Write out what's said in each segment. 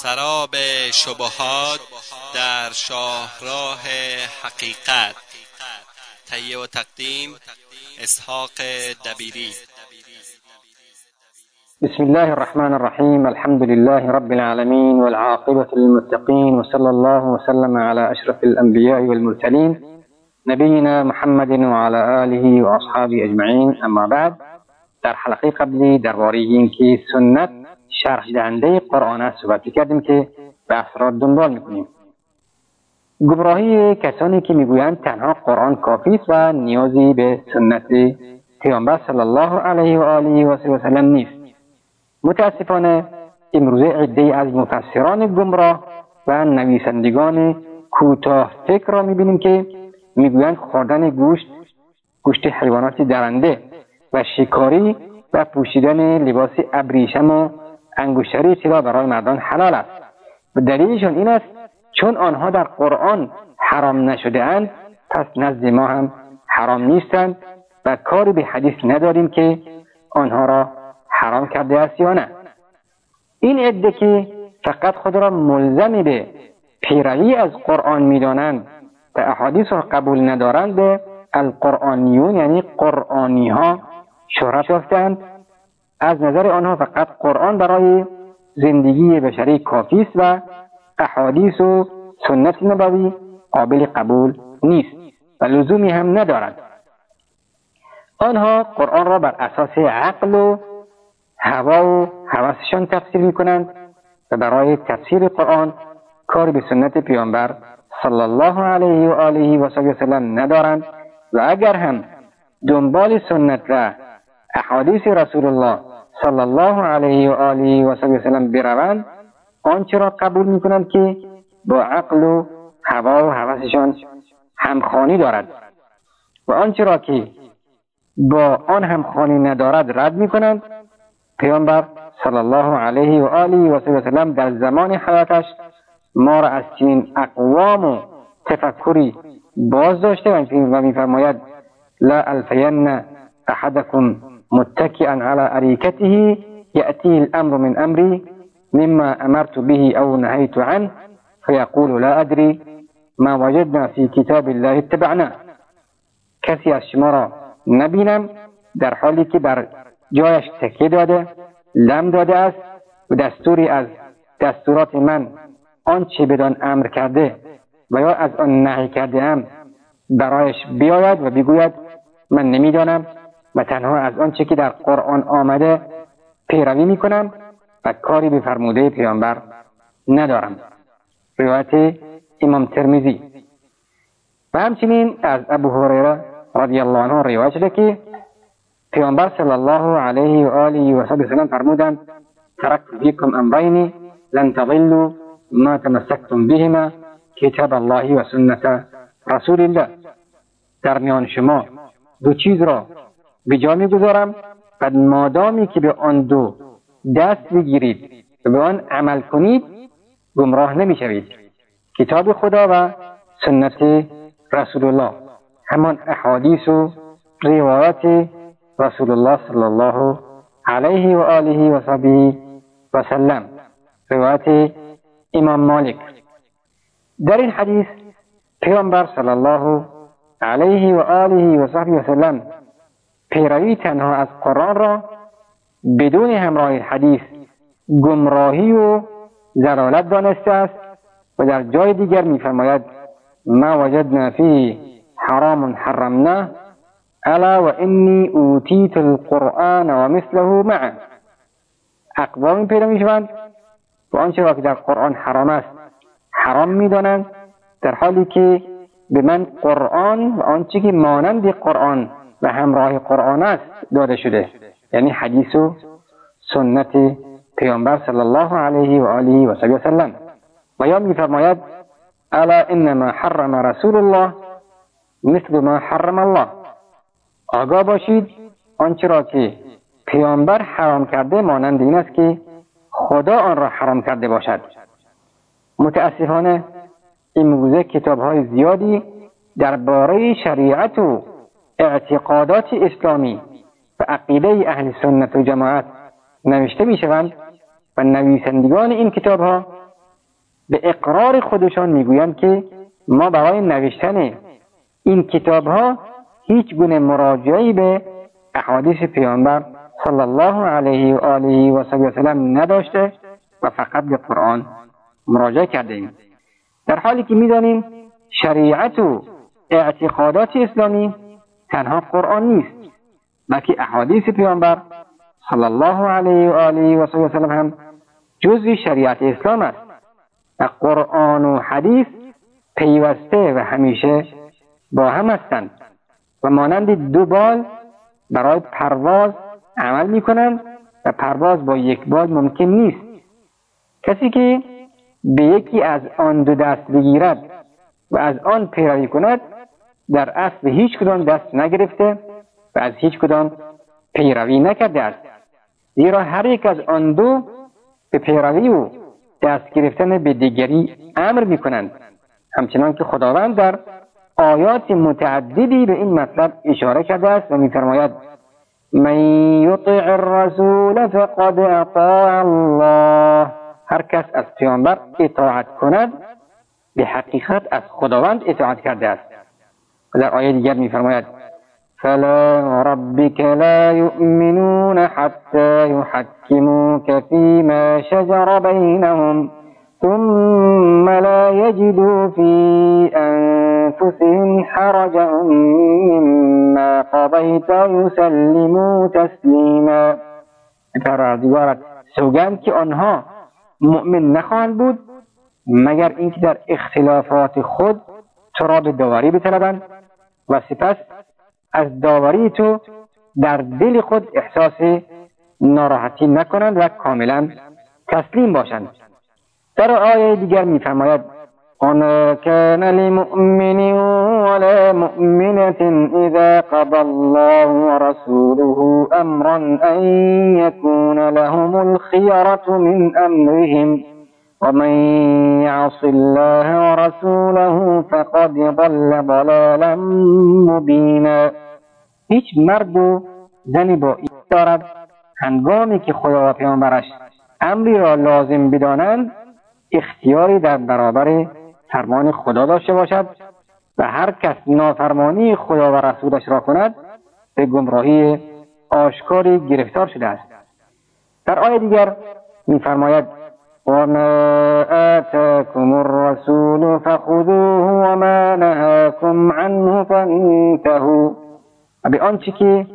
سراب شبهات در شاهراه حقیقت. تهیه و تقدیم اسحاق دبیری. بسم الله الرحمن الرحيم الحمد لله رب العالمين والعاقبة للمتقين وصلى الله وسلم على أشرف الأنبياء والمرسلين نبينا محمد وعلى آله وأصحابه أجمعين أما بعد در حلقه قبلی درباره اینکه سنت شرح دهنده قرآن است. صحبت کردیم که بحث را دنبال می‌کنیم. گمراهی کسانی که می‌گویند تنها قرآن کافی است و نیازی به سنت پیامبر صلی الله علیه و آله و سلم نیست. متاسفانه امروزه عده از مفسران گمراه و نویسندگان کوتاه فکر را می‌بینیم که می‌گویند خوردن گوشت گوشت حیوانات درنده و شکاری و پوشیدن لباس ابریشم و انگشتری چرا برای مردان حلال است. و دلیلشان این است چون آنها در قرآن حرام نشده اند پس نزد ما هم حرام نیستند و کاری به حدیث نداریم که آنها را حرام کرده است یا نه. این عده که فقط خود را ملزم به پیروی از قرآن می‌دانند و احادیث را قبول ندارند به القرآنیون یعنی قرآنی ها شهرت یافتند از نظر آنها فقط قرآن برای زندگی بشری کافی است و احادیث و سنت نبوی قابل قبول نیست و لزومی هم ندارد. آنها قرآن را بر اساس عقل و هوا و حواسشان تفسیر می کنند و برای تفسیر قرآن کار به سنت پیامبر صلی الله علیه و آله و سلم ندارند و اگر هم دنبال سنت و احادیث رسول الله صلی الله علیه و آله و سلم بروند آنچه را قبول می کنند که با عقل و هوا و حواسشان همخوانی دارد و آنچه را که با آن همخوانی ندارد رد می کنند پیامبر صلی الله علیه و آله و سلم در زمان حیاتش ما را از چنین اقوام و تفکری باز داشته و میفرماید لا الفین احدکم متكئا على أريكته يأتيه الأمر من أمري مما أمرت به أو نهيت عنه فيقول لا أدري ما وجدنا في كتاب الله اتبعناه کسی از نبینم در حالی که بر جایش داده لم داده است و دستوری أز دستورات من؟ آنچه بدان أمر کرده؟ و یا از آن نهی کرده ام؟ برایش بیاید و بگوید من نمیدانم. و تنها از آنچه که در قرآن آمده پیروی می‌کنم و کاری به فرموده پیامبر ندارم. روایت امام ترمیزی. و همچنین از ابو هریره رضی الله عنه روایت شده که پیامبر صلی الله علیه و آله و سلم فرمودند ترکت فیکم امرین لن تضلوا ما تمسکتم بهما کتاب الله و سنت رسول الله. در میان شما دو چیز را به جا می‌گذارم و مادامی که به آن دو دست بگیرید و به آن عمل کنید گمراه نمی‌شوید. کتاب خدا و سنت رسول الله همان احادیث و روایات رسول الله صلی الله علیه و آله و صحبه و سلم. روایت امام مالک. در این حدیث پیامبر صلی الله علیه و آله و صحبه و سلم پیروی تنها از قرآن را بدون همراه حدیث گمراهی و زلالت دانسته است و در جای دیگر میفرماید ما وجدنا فيه حرام حرمناه الا و انی اوتیت القرآن و مثله معه. اقوامی پیدا می‌شوند و آنچه را که در قرآن حرام است حرام می‌دانند در حالی که به من قرآن و آنچه که مانند قرآن و همراه قرآن است داده شده. یعنی حدیث و سنت پیامبر صلی الله علیه و آله و سلم و یا میفرماید الا انما حرم رسول الله مثل ما حرم الله. آگاه باشید آنچه را که پیامبر حرام کرده مانند این است که خدا آن را حرام کرده باشد. متاسفانه امروزه کتاب های زیادی درباره شریعت و اعتقادات اسلامی و عقیده اهل سنت و جماعت نوشته می شوند و نویسندگان این کتاب ها به اقرار خودشان می‌گویند که ما برای نوشتن این کتاب ها هیچ گونه مراجعی به احادیث پیامبر صلی الله علیه و آله و سلم نداشته و فقط به قرآن مراجعه کرده ایم. در حالی که می‌دانیم شریعت و اعتقادات اسلامی تنها قرآن نیست بلکه احادیث پیامبر صلی الله علیه و آله و سلم هم جزوی شریعت اسلام است و قرآن و حدیث پیوسته و همیشه با هم هستند و مانند دو بال برای پرواز عمل می کنند و پرواز با یک بال ممکن نیست. کسی که به یکی از آن دو دست بگیرد و از آن پیروی کند در اصل هیچ کدام دست نگرفته و از هیچ کدام پیروی نکرده است. زیرا هر یک از آن دو به پیروی و دست گرفتن به دیگری امر می کنند همچنان که خداوند در آیات متعددی به این مطلب اشاره کرده است و میفرماید من یطع الرسول فقد اطاع الله. هر کس از پیامبر اطاعت کند به حقیقت از خداوند اطاعت کرده است. در آیه دیگر میفرماید فلا ربك لا يؤمنون حتى يحكموك فيما شجر بينهم ثم لا يجدوا في أنفسهم حرجا مما قضيت يسلموا تسلیما پروردگارت سوگند که آنها مؤمن نخواهند بود مگر اینکه در اختلافات خود تو را به داوری بطلبند و سپس از داوری تو در دل خود احساس ناراحتی نکنند و کاملا تسلیم باشند. در آیه دیگر میفرماید وما كان لمؤمن ولا مؤمنة إذا قضى الله ورسوله أمرا أن يكون لهم الخيرة من أمرهم ومن يعص الله ورسوله فقد ضل ضلالا مبینا هیچ مرد و زنی با این دارد. هنگامی که خدا و پیامبرش امری را لازم بدانند اختیاری در برابر فرمان خدا داشته باشد و هر کس نافرمانی خدا و رسولش را کند به گمراهی آشکاری گرفتار شده است. در آیه دیگر میفرماید وما آتاكم الرسول فخذوه وما نهاكم عنه فانتهوا و به آنچه که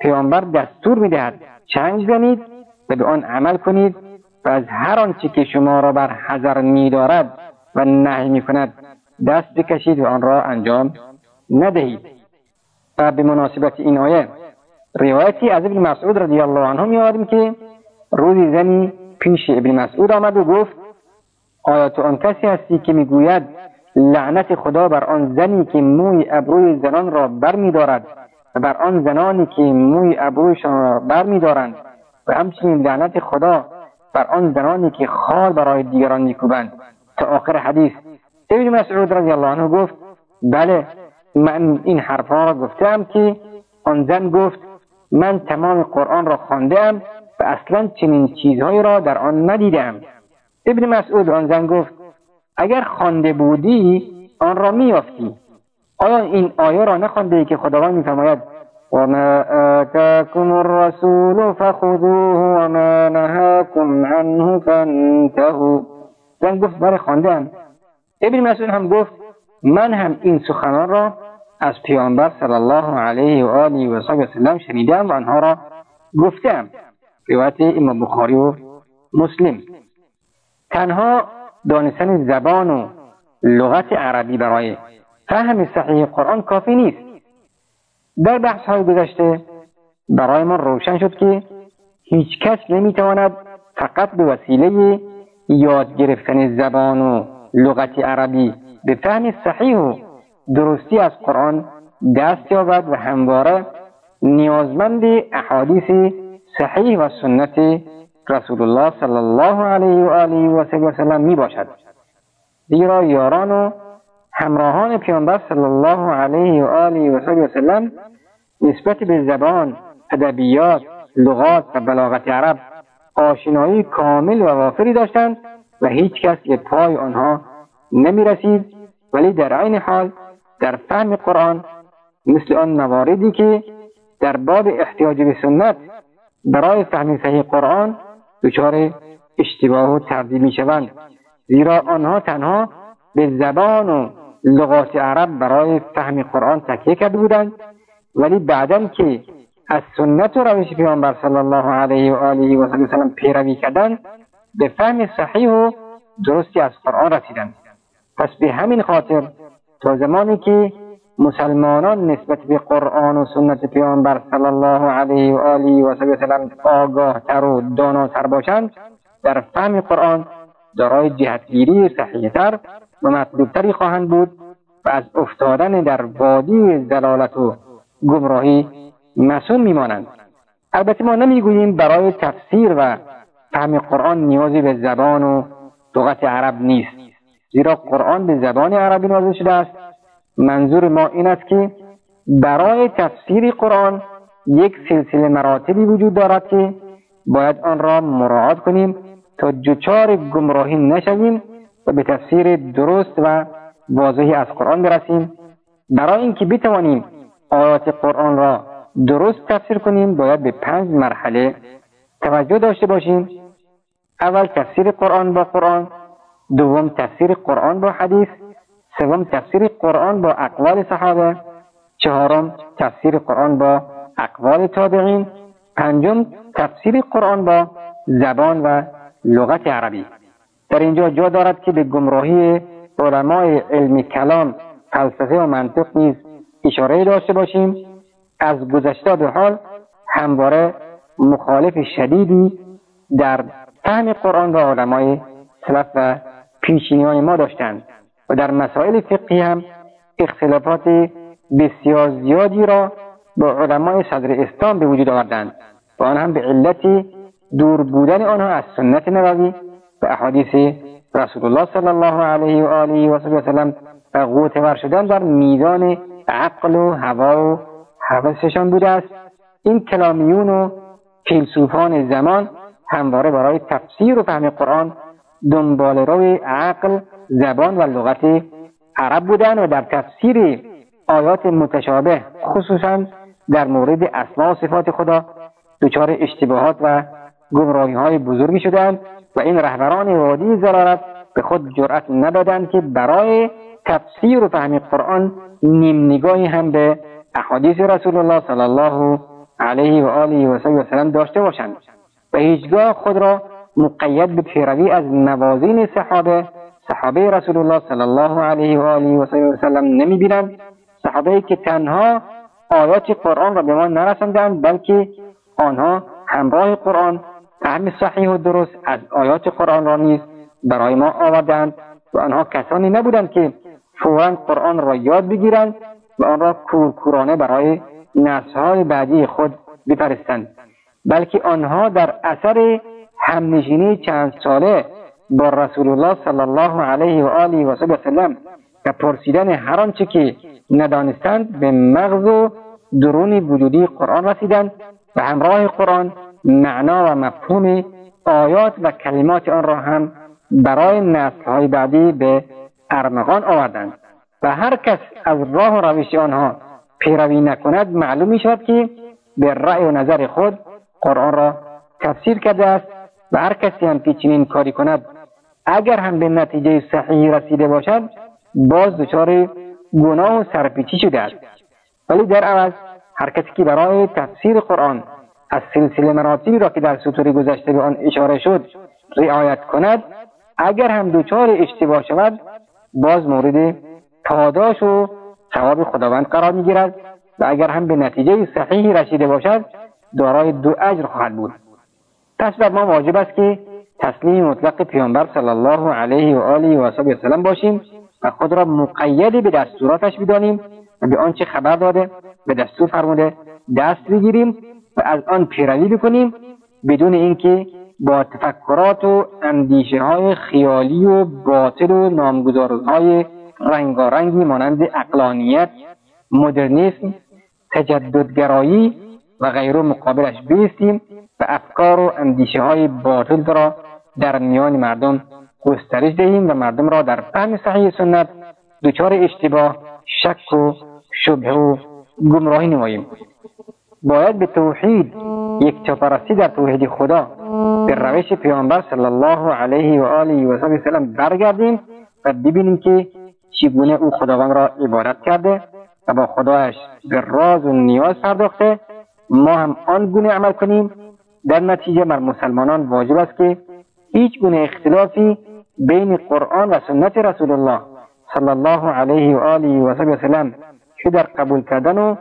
پیامبر دستور می‌دهد چنگ زنید و به آن عمل کنید و از هر آنچه که شما را بر حذر میدارد و نهی می‌کند دست بکشید و آن را انجام ندهید. و به مناسبت این آیه روایتی از ابن مسعود رضی الله عنه میآوریم که روزی زنی پیش ابن مسعود آمد و گفت آیا تو آن کسی هستی که می‌گوید لعنت خدا بر آن زنی که موی ابروی زنان را بر میدارد و بر آن زنانی که موی ابرویشان را بر میدارند و همچنین لعنت خدا بر آن زنانی که خال برای دیگران میکوبند. تا آخر حدیث. ابن مسعود رضی الله عنه گفت بله من این حرفها را گفتم که آن زن گفت من تمام قرآن را خواندم و اصلا چنین چیزهایی را در آن ندیدم. ابن مسعود آن زن گفت اگر خوانده بودی آن را میافتی آیا این آیه را نخوانده که خداوند میفرماید وما آتاكم الرسول فخذوه وما نهاكم عنه فانتهوا. زن گفت بله خواندم ابن مسعود هم گفت من هم این سخنان را از پیامبر صلی الله علیه و آله و سلم شنیدم و آنها را گفتم. روایت امام بخاری و مسلم. تنها دانستن زبان و لغت عربی برای فهم صحیح قرآن کافی نیست. در بحث های گذشته برای ما روشن شد که هیچ کس نمی‌تواند فقط به وسیله یاد گرفتن زبان و لغت عربی به فهم صحیح و درستی از قرآن دست یابد و همواره نیازمند احادیث صحیح و سنت رسول الله صلی الله علیه و آله و سلم می باشد زیرا یاران و همراهان پیامبر صلی الله علیه و آله و سلم نسبت به زبان ادبیات لغات و بلاغت عرب آشنایی کامل و وافری داشتند و هیچ کس به پای آنها نمی رسید ولی در عین حال در فهم قرآن مثل آن مواردی که در باب احتیاج به سنت برای فهم صحیح قرآن دچار اشتباه و تردید می شوند زیرا آنها تنها به زبان و لغات عرب برای فهم قرآن تکیه کرده بودند ولی بعدا که از سنت و روش پیامبر صلی الله علیه و آله و سلم پیروی کردند به فهم صحیح و درستی از قرآن رسیدند. پس به همین خاطر تا زمانی که مسلمانان نسبت به قرآن و سنت پیامبر صلی الله علیه و آله و سلم آگاه تر و داناتر باشند در فهم قرآن دارای جهتگیری صحیحتر و مطلوبتری خواهند بود و از افتادن در وادی زلالت و گمراهی مسون میمانند. البته ما نمی‌گوییم برای تفسیر و فهم قرآن نیازی به زبان و لغت عرب نیست زیرا قرآن به زبان عربی نازل شده است. منظور ما این است که برای تفسیر قرآن یک سلسله مراتبی وجود دارد که باید آن را مراعات کنیم تا جچار گمراهی نشویم و به تفسیر درست و واضحی از قرآن برسیم. برای اینکه بتوانیم آیات قرآن را درست تفسیر کنیم باید به پنج مرحله توجه داشته باشیم. اول تفسیر قرآن با قرآن. دوم تفسیر قرآن با حدیث. سوم تفسیر قرآن با اقوال صحابه. چهارم تفسیر قرآن با اقوال تابعین. پنجم تفسیر قرآن با زبان و لغت عربی. در اینجا جا دارد که به گمراهی علمای علم کلام فلسفه و منطق نیز اشاره داشته باشیم. از گذشته به حال همواره مخالف شدیدی در فهم قرآن و علمای سلف و پیشینیان ما داشتند و در مسائل فقهی هم اختلافات بسیار زیادی را با علمای صدر اسلام به وجود آوردند. و آن هم به علت دور بودن آنها از سنت نبوی و احادیث رسول الله صلی الله علیه و آله و سلم و قوتور شدن در میدان عقل و هوا و حوثشان بوده است. این کلامیون و فیلسوفان زمان همواره برای تفسیر و فهم قرآن دنبال روی عقل زبان و لغت عرب بودند و در تفسیر آیات متشابه خصوصا در مورد اسما و صفات خدا دچار اشتباهات و گمراهی های بزرگی شدند و این رهبران وادی زرارت به خود جرأت ندادند که برای تفسیر و فهم قرآن نیم نگاهی هم به احادیث رسول الله صلی الله علیه و آله و سلم داشته باشند. و هیچگاه خود را مقید به پیروی از موازین صحابه صحابه رسول الله صلی الله علیه و آله و سلم نمی‌بینند. صحابه که تنها آیات قرآن را به ما نرساندند بلکه آنها همراه قرآن فهم صحیح و درست از آیات قرآن را نیز برای ما آوردند و آنها کسانی نبودند که فورا قرآن را یاد بگیرند و آن را کورکورانه برای نسلهای بعدی خود بفرستند بلکه آنها در اثر همنشینی چند ساله با رسول الله صلی الله علیه و آله و سلم و پرسیدن هر آنچه که ندانستند به مغز و درون وجودی قرآن رسیدند و همراه قرآن معنا و مفهوم آیات و کلمات آن را هم برای نسلهای بعدی به ارمغان آوردند و هر کس از راه و روش آنها پیروی نکند معلوم می شود که به رأی و نظر خود قرآن را تفسیر کرده است و هر کسی هم که چنین کاری کند اگر هم به نتیجه صحیح رسیده باشد باز دچار گناه و سرپیچی شده است. ولی در عوض هر کسی که برای تفسیر قرآن از سلسله مراتبی را که در سطور گذشته به آن اشاره شد رعایت کند اگر هم دچار اشتباه شود باز مورد پاداش و ثواب خداوند قرار می‌گیرد و اگر هم به نتیجه صحیحی رسیده باشد دارای دو اجر خواهد بود. پس بر ما واجب است که تسلیم مطلق پیامبر صلی الله علیه و آله و سلم باشیم و خود را مقید به دستوراتش بدانیم و به آنچه خبر داده به دستور فرموده دست بگیریم و از آن پیروی بکنیم بدون اینکه با تفکرات و اندیشه های خیالی و باطل و نامگذارهای رنگارنگی مانند اقلانیت مدرنیسم تجددگرایی و غیره مقابلش بیستیم و افکار و اندیشه های باطل را در میان مردم گسترش دهیم و مردم را در فهم صحیح سنت دچار اشتباه شک و شبه و گمراهی نماییم. باید به توحید یک چاپرستی در توحید خدا به روش پیامبر صلی الله علیه و آله و سلم برگردیم و ببینیم که چگونه او خداوند را عبادت کرده و با خدایش به راز و نیاز پرداخته. ما هم آن گونه عمل کنیم. در نتیجه بر مسلمانان واجب است که هیچ گونه اختلافی بین قرآن و سنت رسول الله صلی الله علیه و آله و سلم چه در قبول کردن و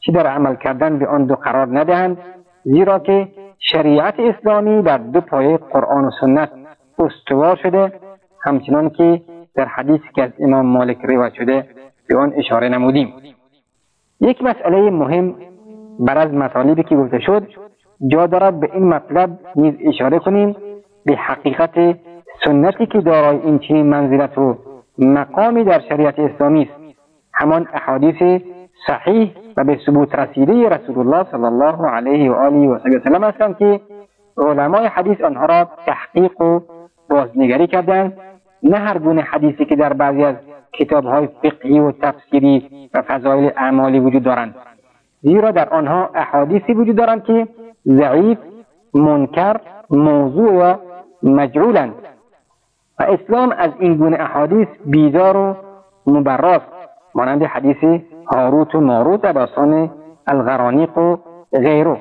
چه در عمل کردن به آن دو قرار ندهند زیرا که شریعت اسلامی در دو پایه قرآن و سنت استوار شده همچنان که در حدیثی که از امام مالک روایت شده به آن اشاره نمودیم. یک مسئله مهم بر از مطالبی که گفته شد جا دارد به این مطلب نیز اشاره کنیم. به حقیقت سنتی که دارای این چنین منزلت و مقامی در شریعت اسلامی است. همان احادیث صحیح و به ثبوت رسیده رسول الله صلی الله علیه و آله و سلم هستند که علمای حدیث آنها را تحقیق و بازنگری کردند. نه هر گونه حدیثی که در بعضی از کتاب های فقهی و تفسیری و فضایل اعمالی وجود دارند. زیرا در آنها احادیثی وجود دارند که ضعیف منکر موضوع و مجعولند و اسلام از این گونه احادیث بیدار و مبراست. مانند حدیث هاروت و ماروت در داستان الغرانیق و غیره.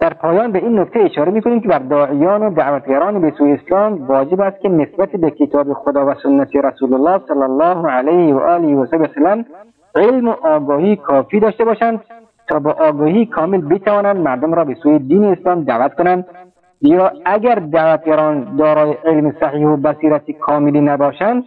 در پایان به این نکته اشاره می‌کنیم که بر داعیان و دعوتگران به سوی اسلام واجب است که نسبت به کتاب خدا و سنت رسول الله صلی الله علیه و آله و سلم علم و آگاهی کافی داشته باشند تا با آگاهی کامل بتوانند مردم را به سوی دین اسلام دعوت کنند زیرا اگر دعوتگران دارای علم صحیح و بصیرت کاملی نباشند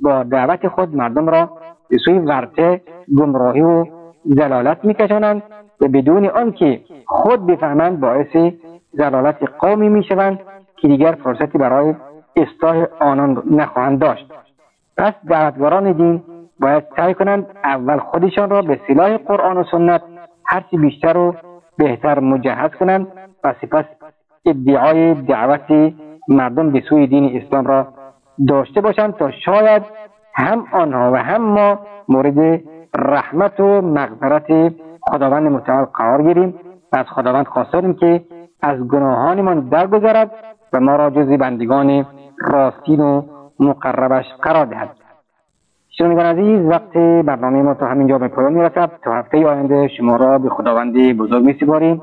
با دعوت خود مردم را به سوی ورته گمراهی و زلالت میکشانند و بدون آنکه خود بفهمند باعث زلالت قومی می‌شوند که دیگر فرصتی برای اصلاح آنان نخواهند داشت. پس دعوتگران دین باید سعی کنند اول خودشان را به سلاح قرآن و سنت هرچی بیشتر و بهتر مجهز کنند و سپس ادعای دعوت مردم به سوی دین اسلام را داشته باشند تا شاید هم آنها و هم ما مورد رحمت و مغفرت خداوند متعال قرار گیریم و از خداوند خواستاریم که از گناهانمان درگذرد و ما را جزی بندگان راستین و مقربش قرار دهد. شنوندگان عزیز وقت برنامه ما تا همینجا به پایان می‌رسد. تا هفته آینده شما را به خداوند بزرگ میسپاریم.